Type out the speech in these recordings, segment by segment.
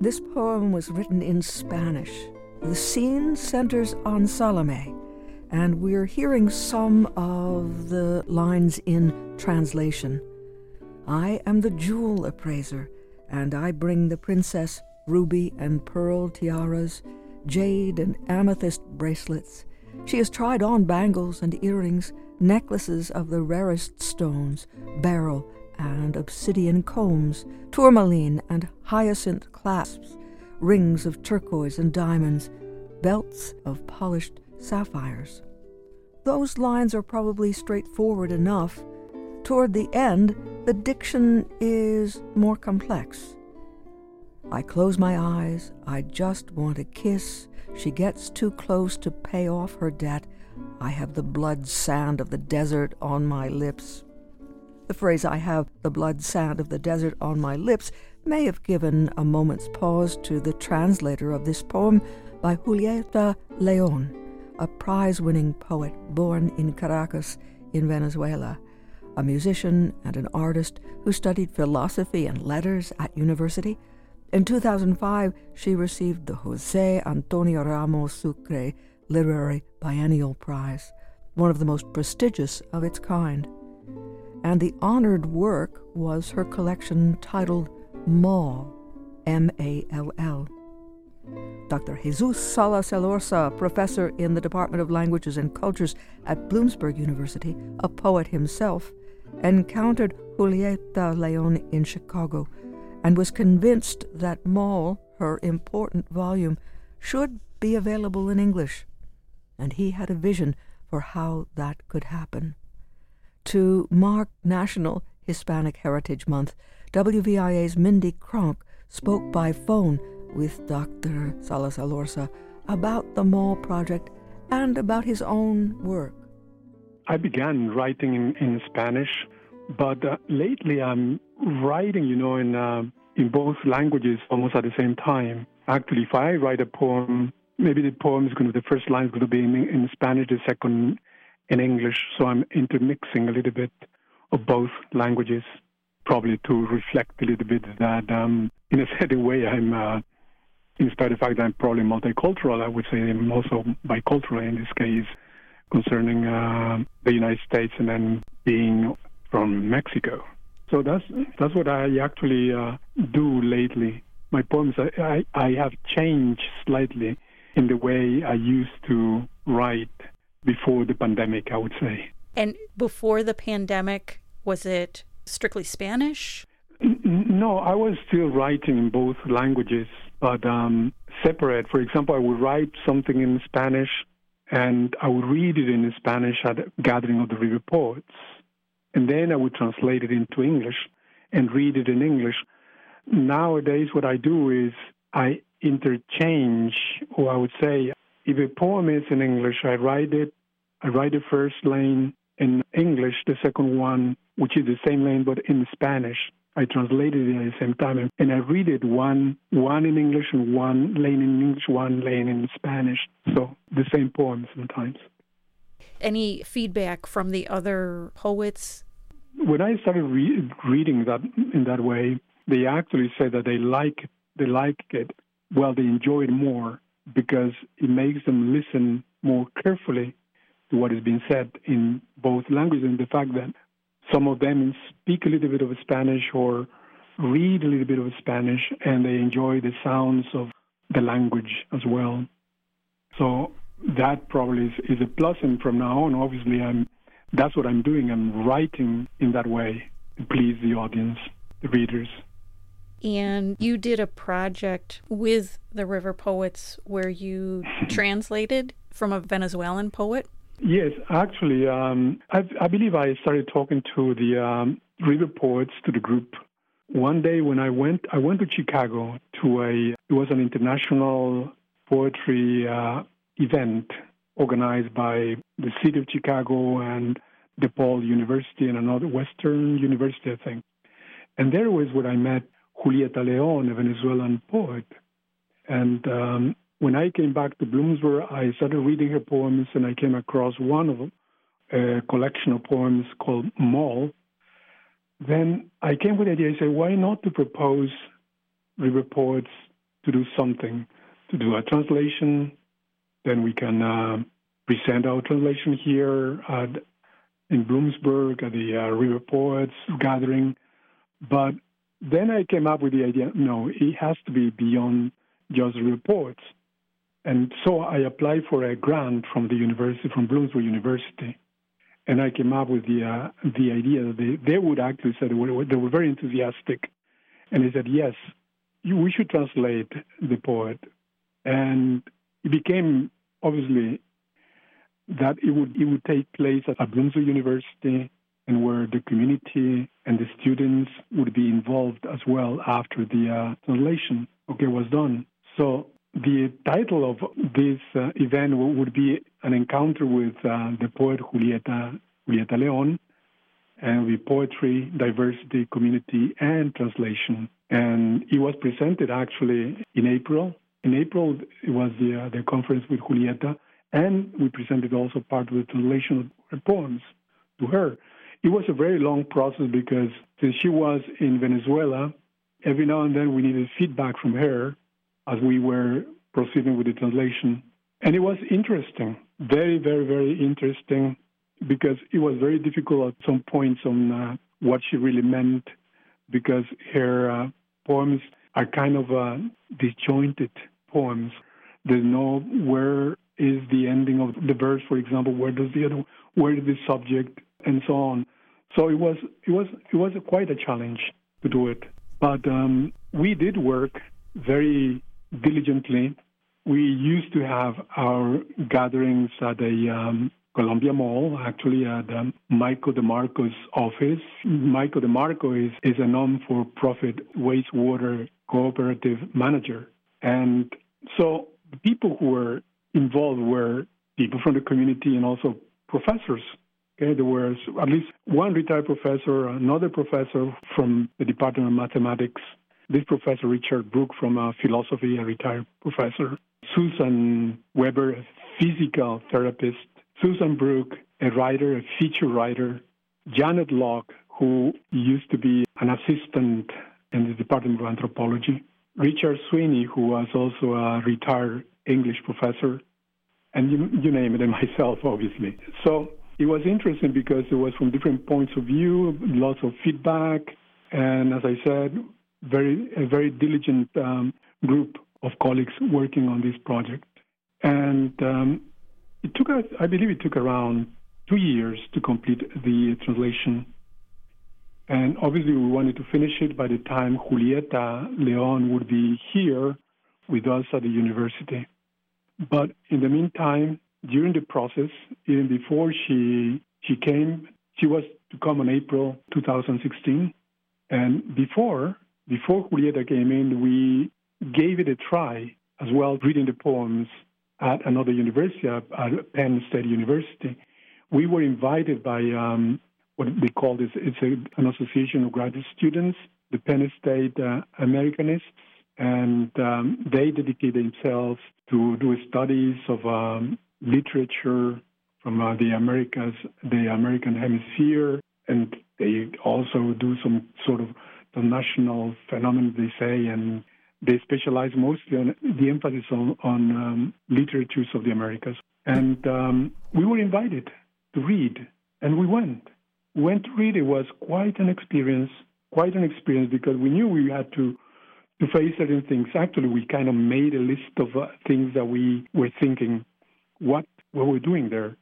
This poem was written in Spanish. The scene centers on Salome, and we're hearing some of the lines in translation. I am the jewel appraiser, and I bring the princess ruby and pearl tiaras, jade and amethyst bracelets. She has tried on bangles and earrings, necklaces of the rarest stones, beryl and obsidian combs, tourmaline and hyacinth clasps, rings of turquoise and diamonds, belts of polished sapphires. Those lines are probably straightforward enough. Toward the end, the diction is more complex. I close my eyes. I just want a kiss. She gets too close to pay off her debt. I have the blood sand of the desert on my lips. The phrase, I have the blood sand of the desert on my lips, may have given a moment's pause to the translator of this poem by Julieta Leon, a prize winning poet born in Caracas in Venezuela, a musician and an artist who studied philosophy and letters at university. In 2005, she received the Jose Antonio Ramos Sucre Literary Biennial Prize, one of the most prestigious of its kind and the honored work was her collection titled Mall, M A L L. Dr. Jesus Salas Elorza, professor in the Department of Languages and Cultures at Bloomsburg University, a poet himself, encountered Julieta Leon in Chicago and was convinced that Mall, her important volume, should be available in English. And he had a vision for how that could happen. To mark National Hispanic Heritage Month, WVIA's Mindy Cronk spoke by phone with Dr. Salas Elorza about the Mall Project and about his own work. I began writing in, in Spanish, but uh, lately I'm writing, you know, in uh, in both languages almost at the same time. Actually, if I write a poem, maybe the poem is going to the first line is going to be in, in Spanish, the second in English, so I'm intermixing a little bit of both languages, probably to reflect a little bit that, um, in a certain way, I'm, uh, in spite of the fact that I'm probably multicultural, I would say I'm also bicultural in this case, concerning uh, the United States and then being from Mexico. So that's that's what I actually uh, do lately. My poems, I, I, I have changed slightly in the way I used to write before the pandemic, I would say. And before the pandemic, was it strictly Spanish? No, I was still writing in both languages, but um, separate. For example, I would write something in Spanish and I would read it in Spanish at a gathering of the river poets. And then I would translate it into English and read it in English. Nowadays, what I do is I interchange, or I would say if a poem is in English, I write it, I write the first line in English, the second one, which is the same line but in Spanish. I translate it at the same time, and I read it one one in English and one lane in English, one lane in Spanish. So the same poem sometimes. Any feedback from the other poets? When I started re- reading that in that way, they actually said that they like they like it. Well, they enjoy it more because it makes them listen more carefully to what is being said in both languages and the fact that some of them speak a little bit of Spanish or read a little bit of Spanish and they enjoy the sounds of the language as well. So that probably is, is a plus and from now on obviously I'm that's what I'm doing. I'm writing in that way to please the audience, the readers and you did a project with the River Poets where you translated from a Venezuelan poet. Yes, actually, um, I, I, believe I started talking to the um, River Poets to the group one day when I went. I went to Chicago to a it was an international poetry uh, event organized by the city of Chicago and DePaul University and another Western University, I think. And there was where I met Julieta Leon, a Venezuelan poet. And um, when I came back to Bloomsburg, I started reading her poems, and I came across one of them, a collection of poems called Mall, then I came with the idea. I said, why not to propose river poets to do something, to do a translation. Then we can uh, present our translation here at, in Bloomsburg at the uh, River Poets gathering. But then I came up with the idea no, it has to be beyond just River Poets. And so I applied for a grant from the university, from Bloomsburg University. And I came up with the, uh, the idea that they, they would actually say they were, they were very enthusiastic. And they said, yes, we should translate the poet. And it became obviously that it would it would take place at Bloomsburg University and where the community and the students would be involved as well after the uh, translation okay was done. So the title of this uh, event would be an encounter with uh, the poet Julieta Julieta Leon, and the poetry, diversity, community, and translation. And it was presented actually in April. In April, it was the, uh, the conference with Julieta, and we presented also part of the translation of poems to her. It was a very long process because since she was in Venezuela, every now and then we needed feedback from her as we were proceeding with the translation. And it was interesting, very, very, very interesting because it was very difficult at some points on uh, what she really meant because her uh, poems are kind of uh, disjointed poems. There's no where is the ending of the verse, for example, where does the other, where is the subject, and so on. So it was it was it was quite a challenge to do it, but um, we did work very diligently. We used to have our gatherings at a um, Columbia Mall, actually at um, Michael DeMarco's office. Michael DeMarco is, is a non-for-profit wastewater cooperative manager. And so the people who were involved were people from the community and also professors. Okay, there was at least one retired professor, another professor from the Department of Mathematics, this professor Richard Brook from uh, philosophy, a retired professor, Susan Weber, a physical therapist, Susan Brook, a writer, a feature writer, Janet Locke, who used to be an assistant in the Department of Anthropology, Richard Sweeney, who was also a retired English professor, and you, you name it, and myself, obviously. So it was interesting because it was from different points of view, lots of feedback, and as I said, very a very diligent um, group of colleagues working on this project. And um, it took, I believe, it took around two years to complete the translation. And obviously, we wanted to finish it by the time Julieta Leon would be here with us at the university. But in the meantime, during the process, even before she she came, she was to come in April 2016. And before before Julieta came in, we gave it a try as well, reading the poems at another university, at Penn State University. We were invited by um, what they call this, it's a, an association of graduate students, the Penn State uh, Americanists, and um, they dedicate themselves to do studies of um, literature from uh, the Americas, the American Hemisphere, and they also do some sort of the national phenomenon, they say, and they specialize mostly on the emphasis on, on um, literatures of the Americas. And um, we were invited to read, and we went. We went to read. It was quite an experience, quite an experience, because we knew we had to to face certain things. Actually, we kind of made a list of uh, things that we were thinking, what we're doing there,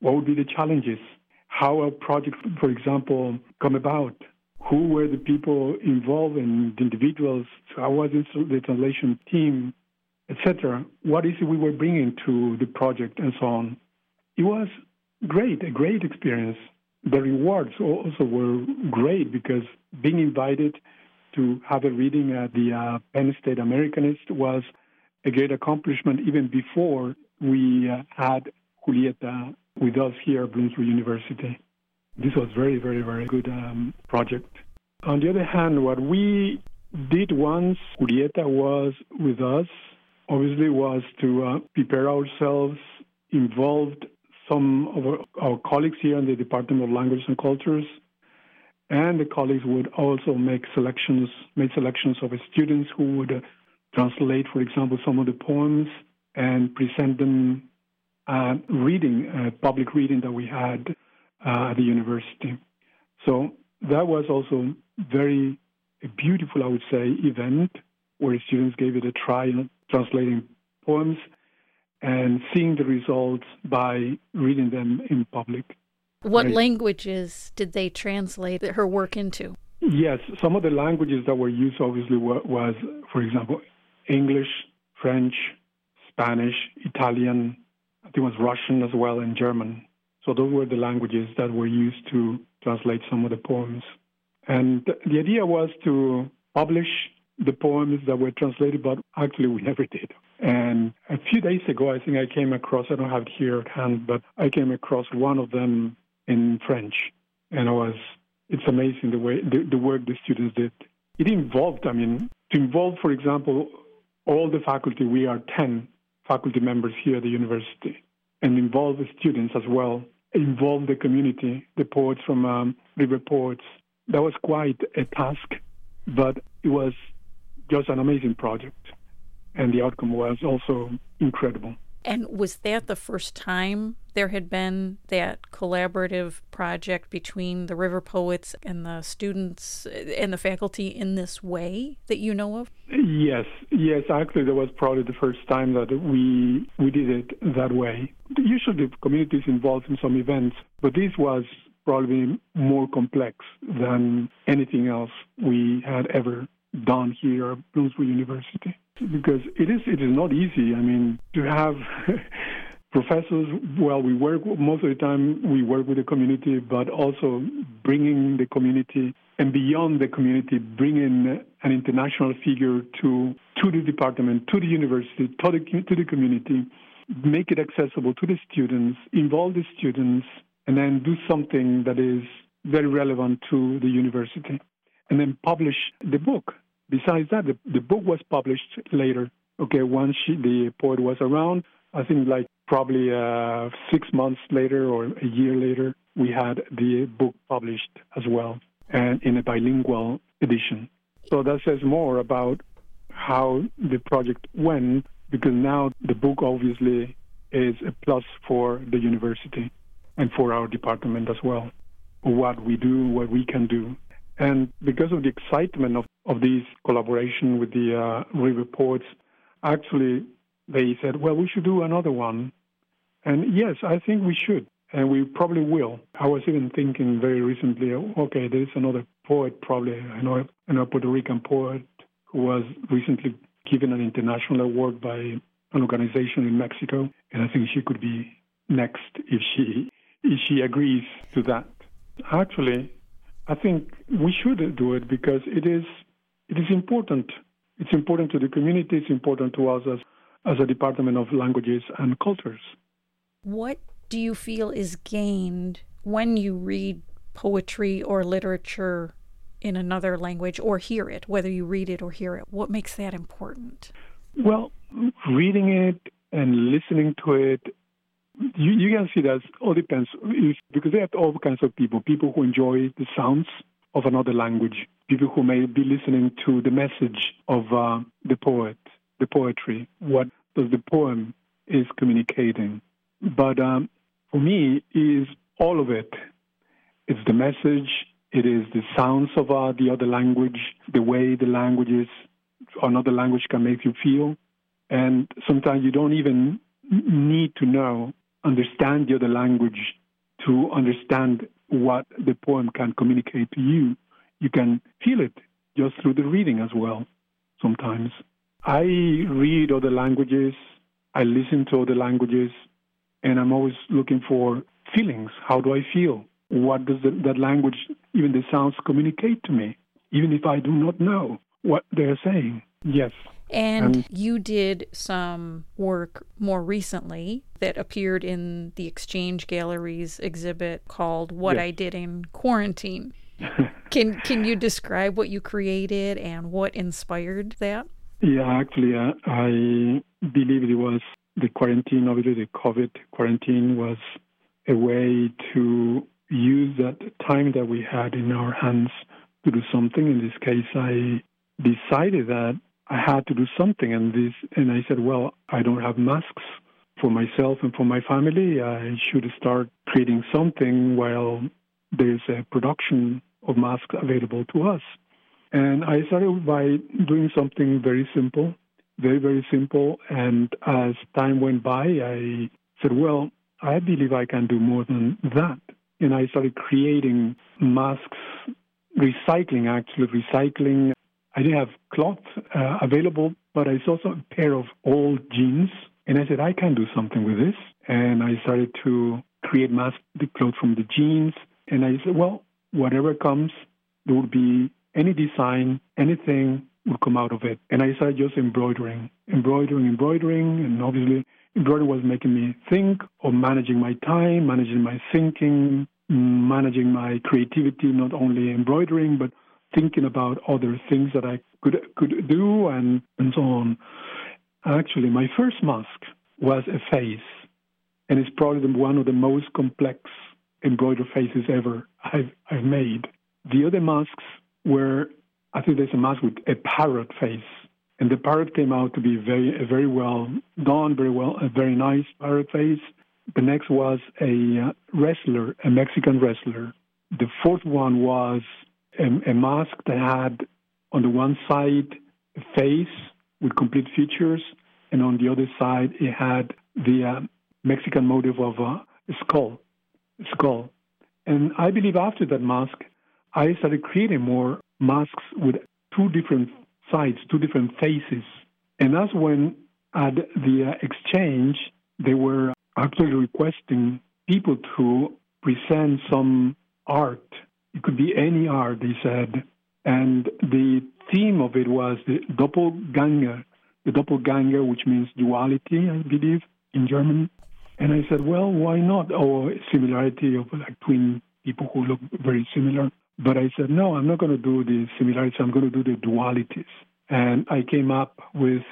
what would be the challenges, how a project, for example, come about, who were the people involved and the individuals, how was the translation team, etc. What is it we were bringing to the project and so on. It was great, a great experience. The rewards also were great because being invited to have a reading at the uh, Penn State Americanist was a great accomplishment even before we uh, had Julieta with us here at Bloomsburg University this was very, very, very good um, project. On the other hand, what we did once Julieta was with us, obviously, was to uh, prepare ourselves, involved some of our, our colleagues here in the Department of Languages and Cultures and the colleagues would also make selections, made selections of students who would uh, translate, for example, some of the poems and present them uh, reading, uh, public reading that we had uh, at the university. So that was also very beautiful, I would say, event where students gave it a try in translating poems and seeing the results by reading them in public. What right. languages did they translate her work into? Yes, some of the languages that were used obviously was, for example, English, French, Spanish, Italian, I think it was Russian as well, and German. So those were the languages that were used to translate some of the poems. And the idea was to publish the poems that were translated, but actually we never did. And a few days ago, I think I came across, I don't have it here at hand, but I came across one of them in French. And I was, it's amazing the way, the, the work the students did. It involved, I mean, to involve, for example, all the faculty, we are 10 faculty members here at the university, and involve the students as well, involve the community, the poets from um, River Poets. That was quite a task, but it was just an amazing project. And the outcome was also incredible. And was that the first time there had been that collaborative project between the River Poets and the students and the faculty in this way that you know of? Yes, yes. Actually, that was probably the first time that we we did it that way. Usually, the community is involved in some events, but this was probably more complex than anything else we had ever done here Bloomsburg University because it is it is not easy. I mean, to have professors. Well, we work most of the time. We work with the community, but also bringing the community and beyond the community, bringing an international figure to to the department, to the university, to the to the community, make it accessible to the students, involve the students, and then do something that is very relevant to the university, and then publish the book Besides that, the, the book was published later. Okay, once she, the poet was around, I think like probably uh, six months later or a year later, we had the book published as well, and in a bilingual edition. So that says more about how the project went, because now the book obviously is a plus for the university and for our department as well. What we do, what we can do. And because of the excitement of, of this collaboration with the uh, River actually they said, well, we should do another one. And yes, I think we should, and we probably will. I was even thinking very recently, okay, there's another poet, probably, I know, a Puerto Rican poet who was recently given an international award by an organization in Mexico, and I think she could be next if she if she agrees to that. Actually, I think we should do it because it is it is important. It's important to the community. It's important to us as as a Department of Languages and Cultures. What do you feel is gained when you read poetry or literature in another language or hear it, whether you read it or hear it? What makes that important? Well, reading it and listening to it you, you can see that all depends because they have all kinds of people. People who enjoy the sounds of another language, people who may be listening to the message of uh, the poet, the poetry, what does the poem is communicating. But um, for me, is all of it. It's the message. It is the sounds of uh, the other language, the way the languages, another language can make you feel. And sometimes you don't even need to know understand the other language to understand what the poem can communicate to you. You can feel it just through the reading as well, sometimes. I read other languages, I listen to other languages, and I'm always looking for feelings. How do I feel? What does the, that language, even the sounds, communicate to me, even if I do not know what they're saying? Yes. And um, you did some work more recently that appeared in the Exchange Gallery's exhibit called What yes. I Did in Quarantine. can can you describe what you created and what inspired that? Yeah, actually, uh, I believe it was the quarantine, obviously the COVID quarantine was a way to use that time that we had in our hands to do something. In this case, I decided that I had to do something, and this, and I said, well, I don't have masks for myself and for my family. I should start creating something while there's a production of masks available to us. And I started by doing something very simple, very, very simple. And as time went by, I said, well, I believe I can do more than that. And I started creating masks, recycling, actually, recycling. I didn't have cloth uh, available, but I saw some pair of old jeans. And I said, I can do something with this. And I started to create masks, the clothes from the jeans. And I said, well, whatever comes, there will be any design, anything would come out of it. And I started just embroidering, embroidering, embroidering, and obviously embroidery was making me think of managing my time, managing my thinking, managing my creativity, not only embroidering, but thinking about other things that I could could do and, and so on. Actually, my first mask was a face, and it's probably one of the most complex embroidered faces ever I've, I've made. The other masks were, I think there's a mask with a parrot face. And the parrot came out to be very, very well done, very well, a very nice parrot face. The next was a uh, wrestler, a Mexican wrestler. The fourth one was a, a mask that had on the one side a face with complete features, and on the other side it had the uh, Mexican motive of a skull, skull. And I believe after that mask, I started creating more masks with two different sides, two different faces. And that's when at the uh, exchange, they were actually requesting people to present some art. It could be any art, they said. And the theme of it was the doppelganger, the doppelganger, which means duality, I believe, in German. And I said, well, why not? Or similarity of like twin people who look very similar. But I said, no, I'm not going to do the similarities. I'm going to do the dualities. And I came up with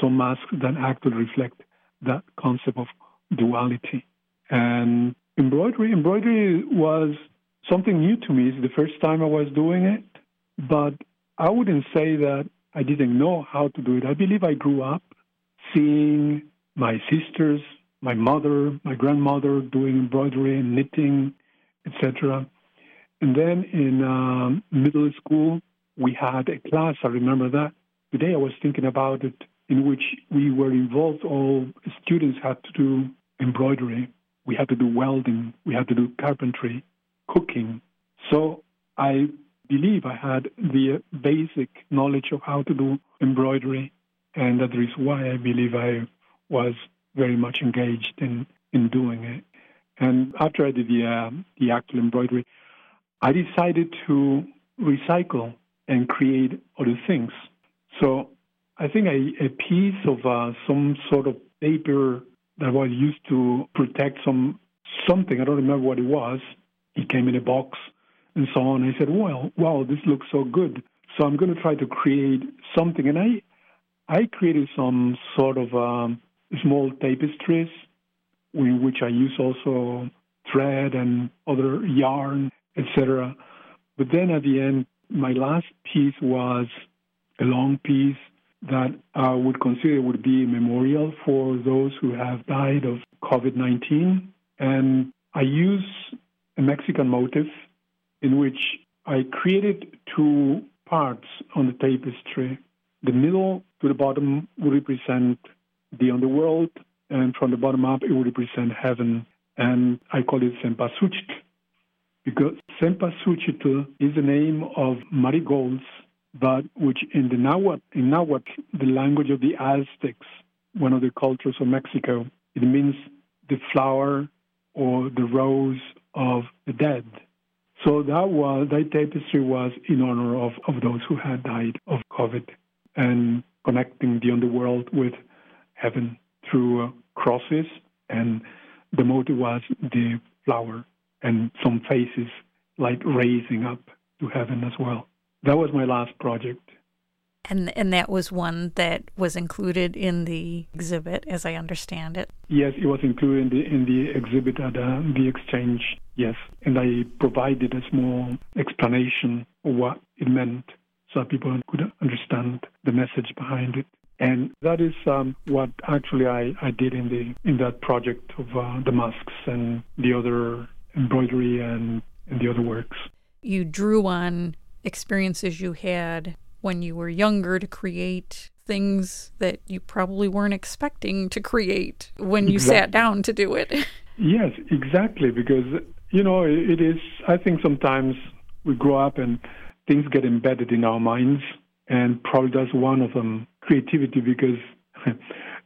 some masks that actually reflect that concept of duality. And embroidery, embroidery was something new to me. It's the first time I was doing it, but I wouldn't say that I didn't know how to do it. I believe I grew up seeing my sisters, my mother, my grandmother doing embroidery and knitting, etc. And then in um, middle school, we had a class, I remember that. Today I was thinking about it, in which we were involved, all students had to do embroidery, we had to do welding, we had to do carpentry, cooking. So I believe I had the basic knowledge of how to do embroidery, and that is why I believe I was very much engaged in, in doing it. And after I did the, uh, the actual embroidery, I decided to recycle and create other things. So I think a, a piece of uh, some sort of paper that was used to protect some something, I don't remember what it was, it came in a box and so on. I said, well, wow, this looks so good. So I'm going to try to create something. And I, I created some sort of um, small tapestries in which I use also thread and other yarn etc. But then at the end, my last piece was a long piece that I would consider would be a memorial for those who have died of COVID 19. And I use a Mexican motif in which I created two parts on the tapestry. The middle to the bottom would represent the underworld, and from the bottom up, it would represent heaven. And I call it Cempasúchitl because Cempasúchitl is the name of marigolds, but which in the Nahuatl, in Nahuatl, the language of the Aztecs, one of the cultures of Mexico, it means the flower or the rose of the dead. So that was that tapestry was in honor of, of those who had died of COVID and connecting the underworld with heaven through uh, crosses, and the motive was the flower and some faces like raising up to heaven as well. That was my last project. And and that was one that was included in the exhibit, as I understand it. Yes, it was included in the in the exhibit at uh, the exchange. Yes, and I provided a small explanation of what it meant, so that people could understand the message behind it. And that is um, what actually I, I did in the in that project of uh, the masks and the other embroidery and, and the other works. You drew on experiences you had when you were younger to create things that you probably weren't expecting to create when you exactly. sat down to do it. yes, exactly. Because, you know, it is, I think sometimes we grow up and things get embedded in our minds. And probably that's one of them creativity because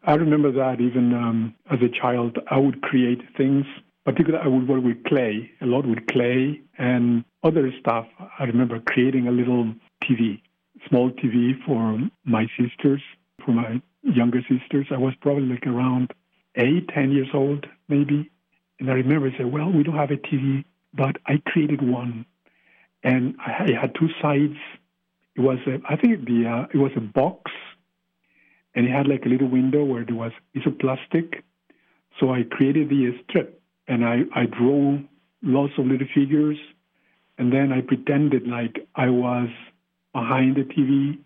I remember that even um, as a child, I would create things. Particularly, I would work with clay, a lot with clay and other stuff. I remember creating a little TV small TV for my sisters, for my younger sisters. I was probably like around eight, ten years old, maybe. And I remember I said, well, we don't have a TV, but I created one. And I had two sides. It was, a, I think the, uh, it was a box, and it had like a little window where there was piece of plastic. So I created the strip, and I, I drew lots of little figures, and then I pretended like I was behind the TV,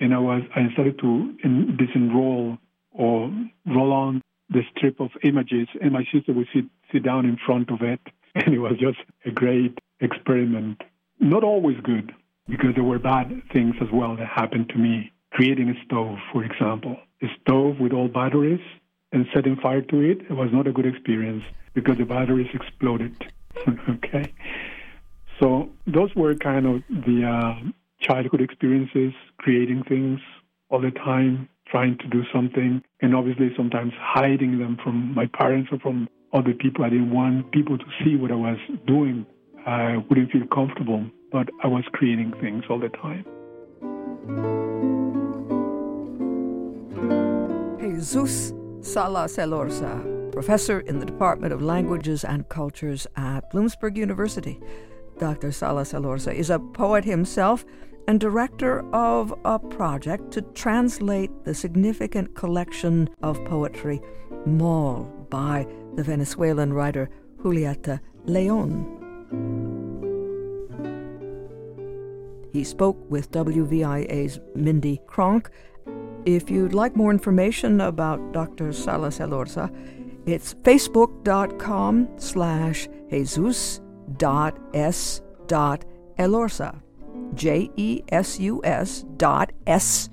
and I was I started to disenroll or roll on the strip of images, and my sister would sit sit down in front of it, and it was just a great experiment. Not always good because there were bad things as well that happened to me. Creating a stove, for example, a stove with all batteries and setting fire to it, it was not a good experience because the batteries exploded. okay. So those were kind of the uh, childhood experiences, creating things all the time, trying to do something, and obviously sometimes hiding them from my parents or from other people. I didn't want people to see what I was doing. I wouldn't feel comfortable, but I was creating things all the time. Jesus Salas Elorza, professor in the Department of Languages and Cultures at Bloomsburg University. Dr. Salas Elorza is a poet himself and director of a project to translate the significant collection of poetry, Mall, by the Venezuelan writer Julieta Leon. He spoke with WVIA's Mindy Kronk. If you'd like more information about Dr. Salas Elorza, it's facebook.com slash jesus.s.elorza. J E S U S dot S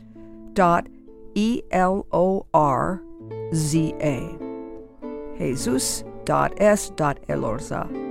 dot E L O R Z A. Jesus dot S dot Elorza